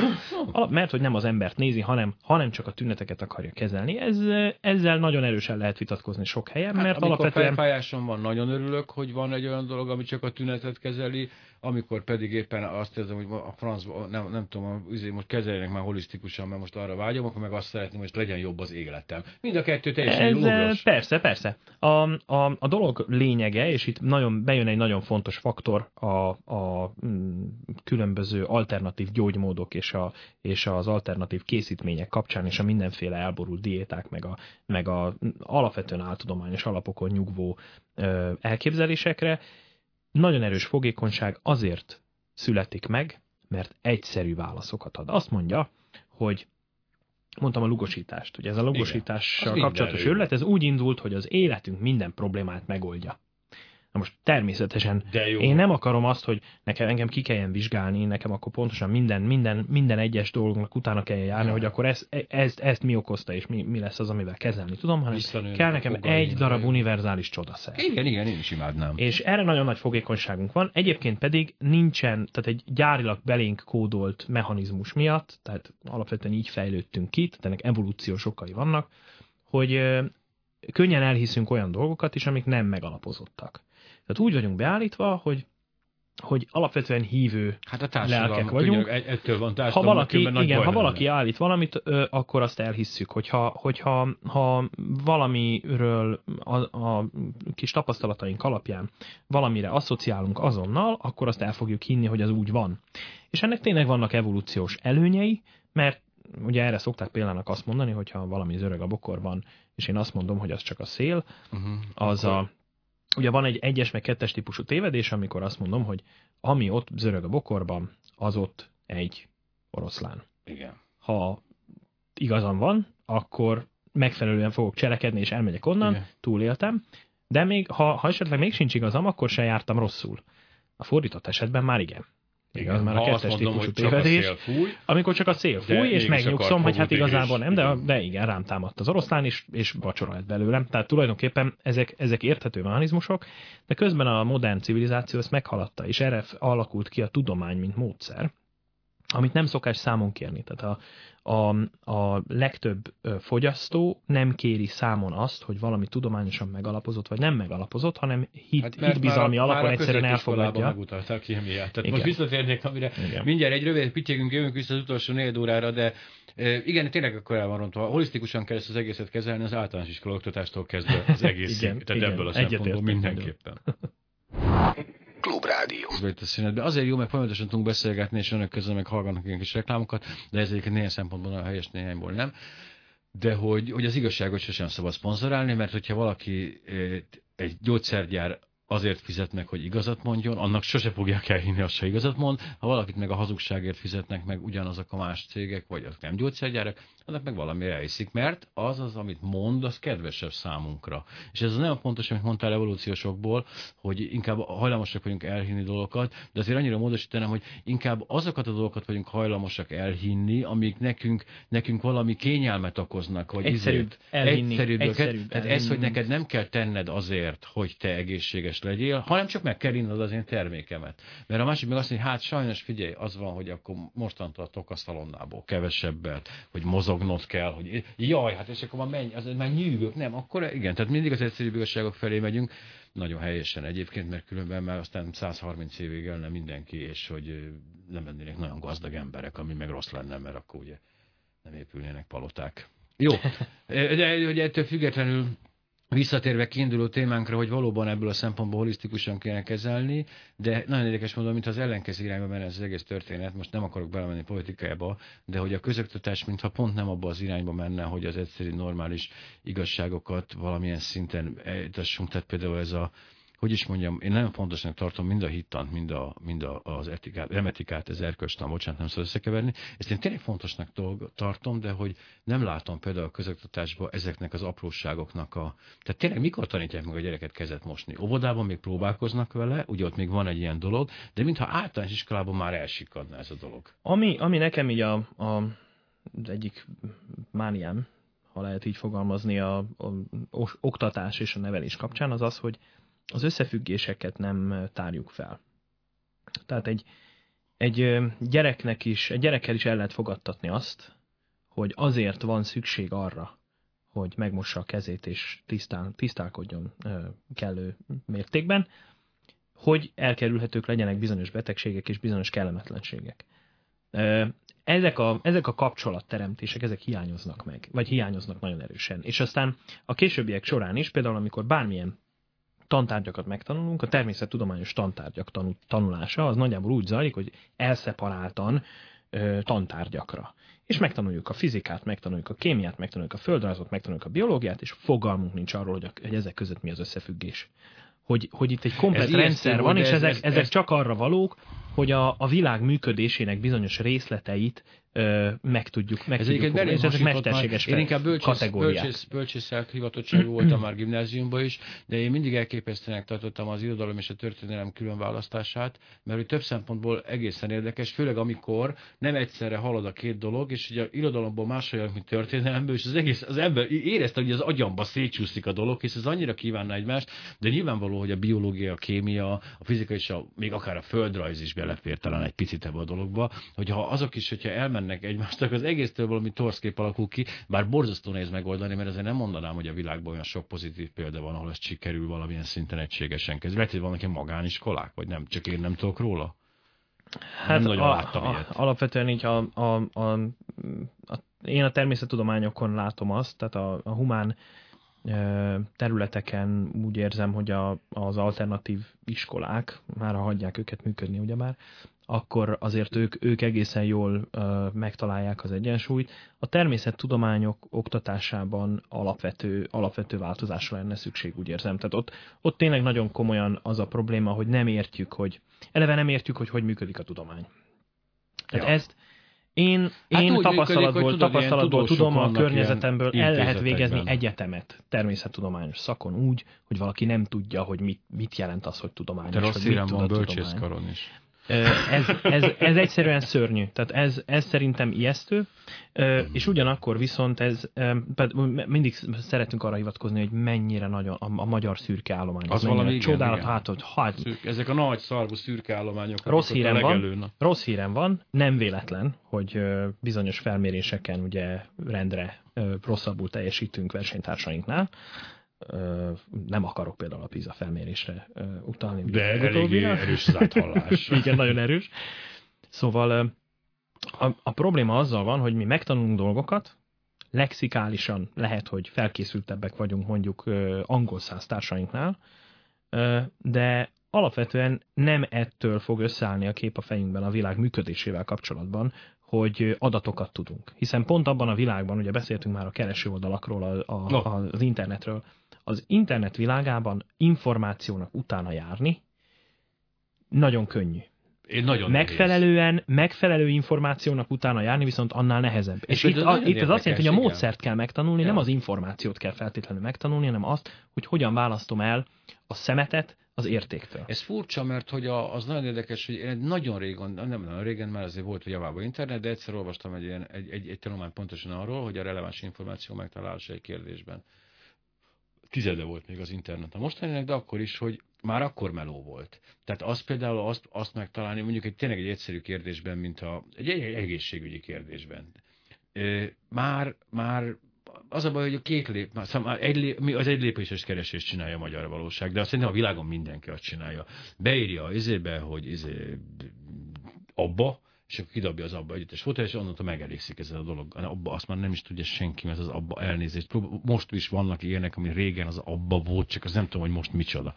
mert, hogy nem az embert nézi, hanem, hanem csak a tüneteket akarja kezelni. Ez, ezzel nagyon erősen lehet vitatkozni sok helyen, Hát, mert amikor alapvetően... fejfájásom van, nagyon örülök, hogy van egy olyan dolog, ami csak a tünetet kezeli, amikor pedig éppen azt érzem, hogy a francba, nem, nem tudom, azért most kezeljenek már holisztikusan, mert most arra vágyom, akkor meg azt szeretném, hogy legyen jobb az életem. Mind a kettő teljesen Ez, jogos. persze, persze. A, a, a dolog lényege, és itt nagyon bejön egy nagyon fontos faktor a, a mm, különböző alternatív gyógymódok és, a, és az alternatív készítmények kapcsán, és a mindenféle elborult diéták, meg a, meg a alapvetően áltudományos alapokon nyugvó ö, elképzelésekre. Nagyon erős fogékonyság azért születik meg, mert egyszerű válaszokat ad. Azt mondja, hogy mondtam a lugosítást, ugye ez a lugosítással kapcsolatos őrület, ez úgy indult, hogy az életünk minden problémát megoldja. Na most természetesen De jó. én nem akarom azt, hogy nekem engem ki kelljen vizsgálni, nekem akkor pontosan minden, minden, minden egyes dolognak utána kell járni, hogy akkor ezt, ezt, ezt mi okozta, és mi, mi lesz az, amivel kezelni tudom, hanem Visszanőnek kell nekem egy darab vagy- univerzális csodaszer. Igen, igen, én is imádnám. És erre nagyon nagy fogékonyságunk van. Egyébként pedig nincsen, tehát egy gyárilag belénk kódolt mechanizmus miatt, tehát alapvetően így fejlődtünk ki, tehát ennek evolúciós okai vannak, hogy könnyen elhiszünk olyan dolgokat is, amik nem megalapozottak. Tehát úgy vagyunk beállítva, hogy hogy alapvetően hívő Hát a társadalom, lelkek vagyunk. könyörg, egy- ettől van ha valaki, nagy igen, ha lenne. valaki állít valamit, ö, akkor azt elhisszük, hogyha, hogyha ha valamiről a, a kis tapasztalataink alapján valamire asszociálunk azonnal, akkor azt el fogjuk hinni, hogy az úgy van. És ennek tényleg vannak evolúciós előnyei, mert ugye erre szokták példának azt mondani, hogyha valami zörög a bokorban, és én azt mondom, hogy az csak a szél, Uh-huh. az a, ugye van egy egyes meg kettes típusú tévedés, amikor azt mondom, hogy ami ott zörög a bokorban, az ott egy oroszlán. Igen. Ha igazam van, akkor megfelelően fogok cselekedni, és elmegyek onnan, Igen. túléltem, de még, ha, ha esetleg még sincs igazam, akkor se jártam rosszul. A fordított esetben már igen. Igen, már a kettes típusú tévedés. Amikor csak a szél De fúj, és megnyugszom, hogy hát igazából nem, de, de igen, rám támadt az oroszlán, és, és vacsora lett belőlem. Tehát tulajdonképpen ezek, ezek érthető mechanizmusok, de közben a modern civilizáció ezt meghaladta, és erre alakult ki a tudomány, mint módszer, amit nem szokás számon kérni. Tehát a, a, a legtöbb fogyasztó nem kéri számon azt, hogy valami tudományosan megalapozott, vagy nem megalapozott, hanem hit, hát hitbizalmi már a- alapon már a egyszerűen elfogadja. megutalták kémiát. Tehát Igen. most visszatérnék, amire Igen. mindjárt egy rövid pityegünk, jövünk vissza az utolsó négy órára, de igen, tényleg akkor el van rontva. Holisztikusan kell ezt az egészet kezelni, az általános iskola oktatástól kezdve az egész. Igen, tehát igen, ebből a szempontból mindenképpen. Klubrádió. Ez. Azért jó, mert folyamatosan tudunk beszélgetni, és önök közben meg hallgatnak ilyen kis reklámokat, de ez egyébként néhány szempontból a helyes, néhányból nem. De hogy, hogy az igazságot sosem szabad szponzorálni, mert hogyha valaki eh, egy gyógyszergyár azért fizet meg, hogy igazat mondjon, annak sose fogják elhinni, azt se igazat mond. Ha valakit meg a hazugságért fizetnek meg ugyanazok a más cégek, vagy azok nem gyógyszergyárak, annak meg valamire elhiszik, mert az az, amit mond, az kedvesebb számunkra. És ez az nagyon fontos, amit mondtál evolúciósokból, hogy inkább hajlamosak vagyunk elhinni dolgokat, de azért annyira módosítanám, hogy inkább azokat a dolgokat vagyunk hajlamosak elhinni, amik nekünk, nekünk valami kényelmet okoznak. Vagy Egyszerűbb izét. elhinni, Egyszerűbb, egyszerűbb Tehát ez, hogy neked nem kell tenned azért, hogy te egészséges legyél, hanem csak meg kell innod az én termékemet. Mert a másik meg azt mondja, hogy hát sajnos figyelj, az van, hogy akkor mostantól a tokaszalonnából kevesebbet, hogy mozognod kell, hogy jaj, hát és akkor már menj, az már nyűgök, nem, akkor igen, tehát mindig az egyszerű igazságok felé megyünk, nagyon helyesen egyébként, mert különben már aztán 130 évig elne mindenki, és hogy nem lennének nagyon gazdag emberek, ami meg rossz lenne, mert akkor ugye nem épülnének paloták. Jó, de hogy ettől függetlenül visszatérve kiinduló témánkra, hogy valóban ebből a szempontból holisztikusan kéne kezelni, de nagyon érdekes módon, mintha az ellenkező irányba menne ez az egész történet, most nem akarok belemenni politikába, de hogy a közoktatás mintha pont nem abba az irányba menne, hogy az egyszerű normális igazságokat valamilyen szinten ejtassunk, tehát például ez a hogy is mondjam, én nagyon fontosnak tartom mind a hittant, mind, a, mind a, az etikát, nem etikát, ez erkölcstan, bocsánat, nem szabad összekeverni. Ezt én tényleg fontosnak dolg, tartom, de hogy nem látom például a közoktatásban ezeknek az apróságoknak a... Tehát tényleg mikor tanítják meg a gyereket kezet mosni? Óvodában még próbálkoznak vele, ugye ott még van egy ilyen dolog, de mintha általános iskolában már elsikadna ez a dolog. Ami, ami nekem így a, a, az egyik mániám, ha lehet így fogalmazni, a, a, a oktatás és a nevelés kapcsán, az az, hogy az összefüggéseket nem tárjuk fel. Tehát egy, egy gyereknek is, egy gyerekkel is el lehet fogadtatni azt, hogy azért van szükség arra, hogy megmossa a kezét és tisztál, tisztálkodjon kellő mértékben, hogy elkerülhetők legyenek bizonyos betegségek és bizonyos kellemetlenségek. Ezek a, ezek a kapcsolatteremtések, ezek hiányoznak meg, vagy hiányoznak nagyon erősen. És aztán a későbbiek során is, például amikor bármilyen tantárgyakat megtanulunk, a természettudományos tantárgyak tanulása az nagyjából úgy zajlik, hogy elszeparáltan ö, tantárgyakra. És megtanuljuk a fizikát, megtanuljuk a kémiát, megtanuljuk a földrajzot, megtanuljuk a biológiát, és fogalmunk nincs arról, hogy, a, hogy ezek között mi az összefüggés. Hogy, hogy itt egy komplet rendszer van, és ez, ezek, ez, ezek ez... csak arra valók, hogy a, a világ működésének bizonyos részleteit ö, meg tudjuk, meg ez tudjuk fogni, és ezek mesterséges Én inkább bölcsész, bölcsész, hivatottságú voltam már gimnáziumban is, de én mindig elképesztőnek tartottam az irodalom és a történelem különválasztását, mert hogy több szempontból egészen érdekes, főleg amikor nem egyszerre halad a két dolog, és ugye a irodalomból másolja, mint történelemből, és az egész az ember érezte, hogy az agyamba szétcsúszik a dolog, és ez annyira kívánna egymást, de nyilvánvaló, hogy a biológia, a kémia, a fizika és a, még akár a földrajz is belefér talán egy picit ebbe a dologba, hogyha azok is, hogyha elmennek elmennek egymástak, az egésztől valami torszkép alakul ki, bár borzasztó nehéz megoldani, mert azért nem mondanám, hogy a világban olyan sok pozitív példa van, ahol ez sikerül valamilyen szinten egységesen kezdeni. Lehet, hogy vannak magániskolák, vagy nem, csak én nem tudok róla? Hát nem a, láttam a, ilyet. alapvetően így a, a, a, a, én a természettudományokon látom azt, tehát a, a humán területeken úgy érzem, hogy a, az alternatív iskolák, már ha hagyják őket működni, ugyebár, akkor azért ők, ők egészen jól uh, megtalálják az egyensúlyt. A természettudományok oktatásában alapvető, alapvető változásra lenne szükség, úgy érzem. Tehát ott, ott tényleg nagyon komolyan az a probléma, hogy nem értjük, hogy eleve nem értjük, hogy hogy működik a tudomány. Tehát ja. ezt, én, hát én tapasztalatból, működik, tapasztalatból tudom a környezetemből, el lehet végezni egyetemet természettudományos szakon úgy, hogy valaki nem tudja, hogy mit, mit jelent az, hogy tudományos. De rossz hírem van bölcsészkaron is. Ez, ez, ez egyszerűen szörnyű. Tehát ez, ez szerintem ijesztő, és ugyanakkor viszont ez, mindig szeretünk arra hivatkozni, hogy mennyire nagy a, a magyar szürke állomány. Az, valami igen, csodálat, igen. hát, hogy hát, Szürke, Ezek a nagy szarvú szürke állományok. Rossz hírem, van, rossz hírem van, nem véletlen, hogy bizonyos felméréseken ugye rendre rosszabbul teljesítünk versenytársainknál nem akarok például a PISA felmérésre utalni. De eléggé erős az áthallás. Igen, nagyon erős. Szóval a, a probléma azzal van, hogy mi megtanulunk dolgokat, lexikálisan lehet, hogy felkészültebbek vagyunk mondjuk angol száztársainknál, de alapvetően nem ettől fog összeállni a kép a fejünkben a világ működésével kapcsolatban, hogy adatokat tudunk. Hiszen pont abban a világban, ugye beszéltünk már a kereső oldalakról, a, a, no. az internetről, az internet világában információnak utána járni nagyon könnyű. Én nagyon megfelelően, nehéz. megfelelő információnak utána járni, viszont annál nehezebb. És, és itt, a, itt az azt jelenti, hogy a módszert kell megtanulni, ja. nem az információt kell feltétlenül megtanulni, hanem azt, hogy hogyan választom el a szemetet az értéktől. Ez furcsa, mert hogy a, az nagyon érdekes, hogy én nagyon régen, nem nagyon régen, már azért volt javában internet, de egyszer olvastam egy, ilyen, egy, egy, egy tanulmány pontosan arról, hogy a releváns információ megtalálása egy kérdésben tizede volt még az internet a mostaninek, de akkor is, hogy már akkor meló volt. Tehát az például azt, azt megtalálni, mondjuk egy tényleg egy egyszerű kérdésben, mint a, egy, egy egészségügyi kérdésben. Már, már az a baj, hogy a két lép, szóval egy lép, mi az egy lépéses keresés csinálja a magyar valóság, de azt szerintem a világon mindenki azt csinálja. Beírja izébe, hogy izé, abba, és akkor kidobja az abba együttes fotel, és onnantól megelégszik ezzel a dolog. Abba azt már nem is tudja senki, mert az abba elnézést. Most is vannak ilyenek, ami régen az abba volt, csak az nem tudom, hogy most micsoda.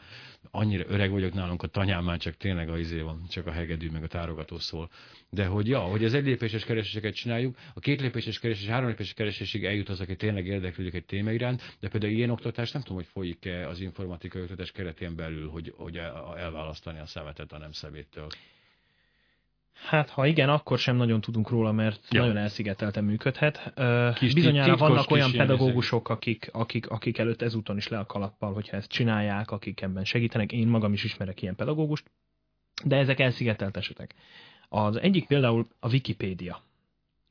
Annyira öreg vagyok nálunk, a tanyám már csak tényleg a izé van, csak a hegedű, meg a tárogató szól. De hogy ja, hogy az egy lépéses kereséseket csináljuk, a két lépéses keresés, három lépéses keresésig eljut az, aki tényleg érdeklődik egy téma iránt, de például ilyen oktatás nem tudom, hogy folyik-e az informatikai oktatás keretén belül, hogy, hogy elválasztani a szemetet a nem szeméttől. Hát, ha igen, akkor sem nagyon tudunk róla, mert ja. nagyon elszigetelten működhet. Kis Bizonyára vannak olyan pedagógusok, akik, akik, akik előtt ezúton is le a kalappal, hogyha ezt csinálják, akik ebben segítenek. Én magam is ismerek ilyen pedagógust, de ezek elszigetelt esetek. Az egyik például a Wikipédia.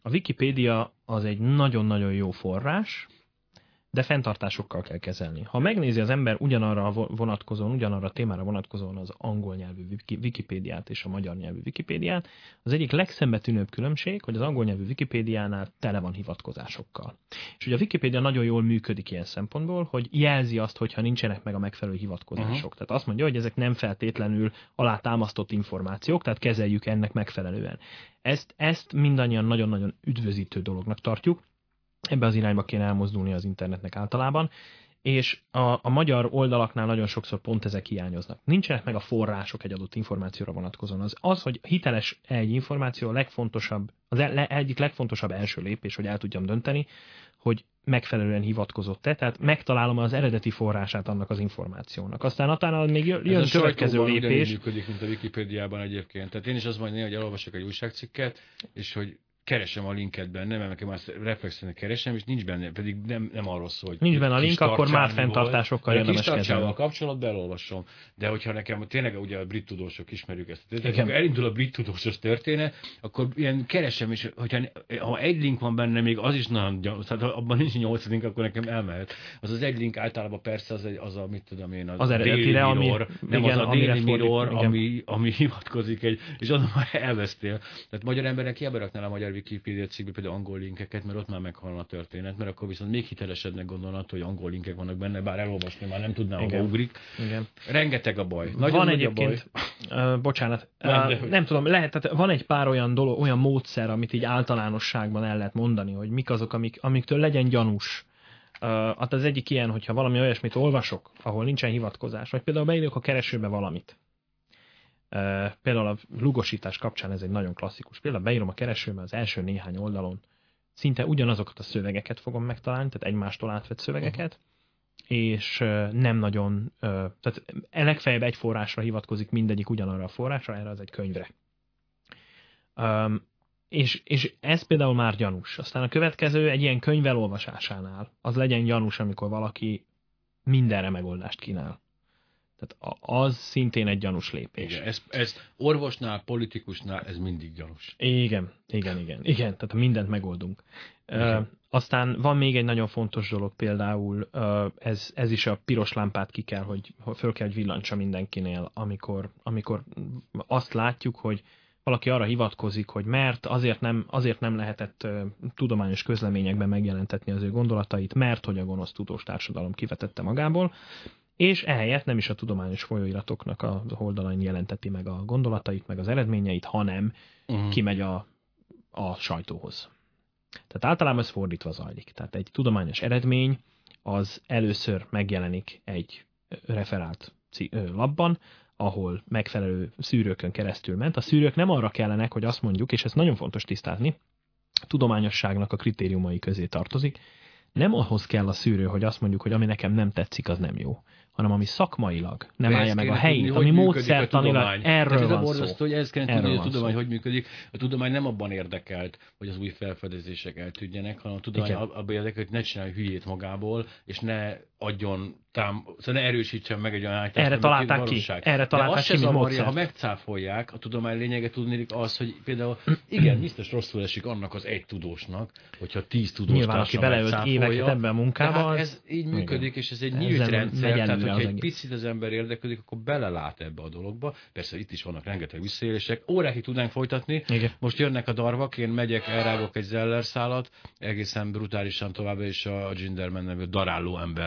A Wikipédia az egy nagyon-nagyon jó forrás, de fenntartásokkal kell kezelni. Ha megnézi az ember ugyanarra vonatkozóan, ugyanarra a témára vonatkozóan az angol nyelvű Wikipédiát és a magyar nyelvű Wikipédiát, az egyik legszembetűnőbb különbség, hogy az angol nyelvű Wikipédiánál tele van hivatkozásokkal. És ugye a Wikipédia nagyon jól működik ilyen szempontból, hogy jelzi azt, hogyha nincsenek meg a megfelelő hivatkozások. Uh-huh. Tehát azt mondja, hogy ezek nem feltétlenül alátámasztott információk, tehát kezeljük ennek megfelelően. Ezt, ezt mindannyian nagyon-nagyon üdvözítő dolognak tartjuk, ebbe az irányba kéne elmozdulni az internetnek általában, és a, a magyar oldalaknál nagyon sokszor pont ezek hiányoznak. Nincsenek meg a források egy adott információra vonatkozóan. Az, az hogy hiteles egy információ a legfontosabb, az el, egyik legfontosabb első lépés, hogy el tudjam dönteni, hogy megfelelően hivatkozott-e, tehát megtalálom az eredeti forrását annak az információnak. Aztán utána még jön Ez a következő lépés. működik, mint a Wikipédiában egyébként. Tehát én is azt mondom, hogy elolvasok egy újságcikket, és hogy keresem a linket benne, mert nekem azt reflexen keresem, és nincs benne, pedig nem, nem arról szól, hogy Nincs benne a link, akkor már fenntartásokkal érdemes kezelni. A kapcsolatban elolvasom. De hogyha nekem tényleg ugye a brit tudósok ismerjük ezt, tehát akkor elindul a brit tudósos történet, akkor ilyen keresem, és hogyha ha egy link van benne, még az is nagyon, tehát ha abban nincs nyolc link, akkor nekem elmehet. Az az egy link általában persze az, egy, az a, mit tudom én, az, az eredetire, ami, nem igen, az a déli mirror, ami, ami hivatkozik egy, és azon már elvesztél. Tehát magyar embernek hiába raknál a magyar Wikipedia cikkbe például angol linkeket, mert ott már meghalna a történet, mert akkor viszont még hitelesebbnek gondolnod, hogy angol linkek vannak benne, bár elolvasni már nem tudnám, hova ugrik. Igen. Rengeteg a baj. Nagyon van egyébként, a baj. Uh, bocsánat, nem, uh, nem tudom, lehet, tehát van egy pár olyan dolog, olyan módszer, amit így általánosságban el lehet mondani, hogy mik azok, amik, amiktől legyen gyanús. Uh, hát az egyik ilyen, hogyha valami olyasmit olvasok, ahol nincsen hivatkozás, vagy például beírok a keresőbe valamit, Például a lugosítás kapcsán ez egy nagyon klasszikus példa. Beírom a keresőbe az első néhány oldalon, szinte ugyanazokat a szövegeket fogom megtalálni, tehát egymástól átvett szövegeket, uh-huh. és nem nagyon, tehát legfeljebb egy forrásra hivatkozik mindegyik ugyanarra a forrásra, erre az egy könyvre. Um, és, és ez például már gyanús. Aztán a következő egy ilyen könyv elolvasásánál, az legyen gyanús, amikor valaki mindenre megoldást kínál. Tehát az szintén egy gyanús lépés. Igen, ez, ez orvosnál, politikusnál ez mindig gyanús. Igen, igen, igen. Igen, tehát mindent megoldunk. Uh, aztán van még egy nagyon fontos dolog például, uh, ez, ez is a piros lámpát ki kell, hogy föl kell, hogy villancsa mindenkinél, amikor, amikor azt látjuk, hogy valaki arra hivatkozik, hogy mert azért nem, azért nem lehetett uh, tudományos közleményekben megjelentetni az ő gondolatait, mert hogy a gonosz tudós társadalom kivetette magából, és ehelyett nem is a tudományos folyóiratoknak a oldalain jelenteti meg a gondolatait, meg az eredményeit, hanem uh-huh. kimegy a, a sajtóhoz. Tehát általában ez fordítva zajlik. Tehát egy tudományos eredmény az először megjelenik egy referált labban, ahol megfelelő szűrőkön keresztül ment. A szűrők nem arra kellenek, hogy azt mondjuk, és ez nagyon fontos tisztázni, a tudományosságnak a kritériumai közé tartozik, nem ahhoz kell a szűrő, hogy azt mondjuk, hogy ami nekem nem tetszik, az nem jó hanem ami szakmailag nem állja meg a helyét, tudni, ami módszertanilag erről van szó. Azt, hogy ez kell tudni, hogy a tudomány hogy működik. A tudomány nem abban érdekelt, hogy az új felfedezések eltűnjenek, hanem a tudomány Igen. abban érdekelt, hogy ne csinálj hülyét magából, és ne adjon tám, szóval ne erősítsen meg egy olyan állítást, Erre találták ki. Erre találták De azt ki, se zavarja, ha megcáfolják, a tudomány lényege tudni az, hogy például igen, biztos rosszul esik annak az egy tudósnak, hogyha tíz tudós Nyilván, aki beleölt éveket ebben a munkában. Hát ez így működik, igen. és ez egy nyílt rendszer, tehát hogyha egy picit az ember érdeklődik, akkor belelát ebbe a dologba. Persze itt is vannak rengeteg visszaélések. Órákig tudnánk folytatni. Igen. Most jönnek a darvak, én megyek, elrágok egy zeller szálat, egészen brutálisan tovább, és a Ginderman nevű daráló ember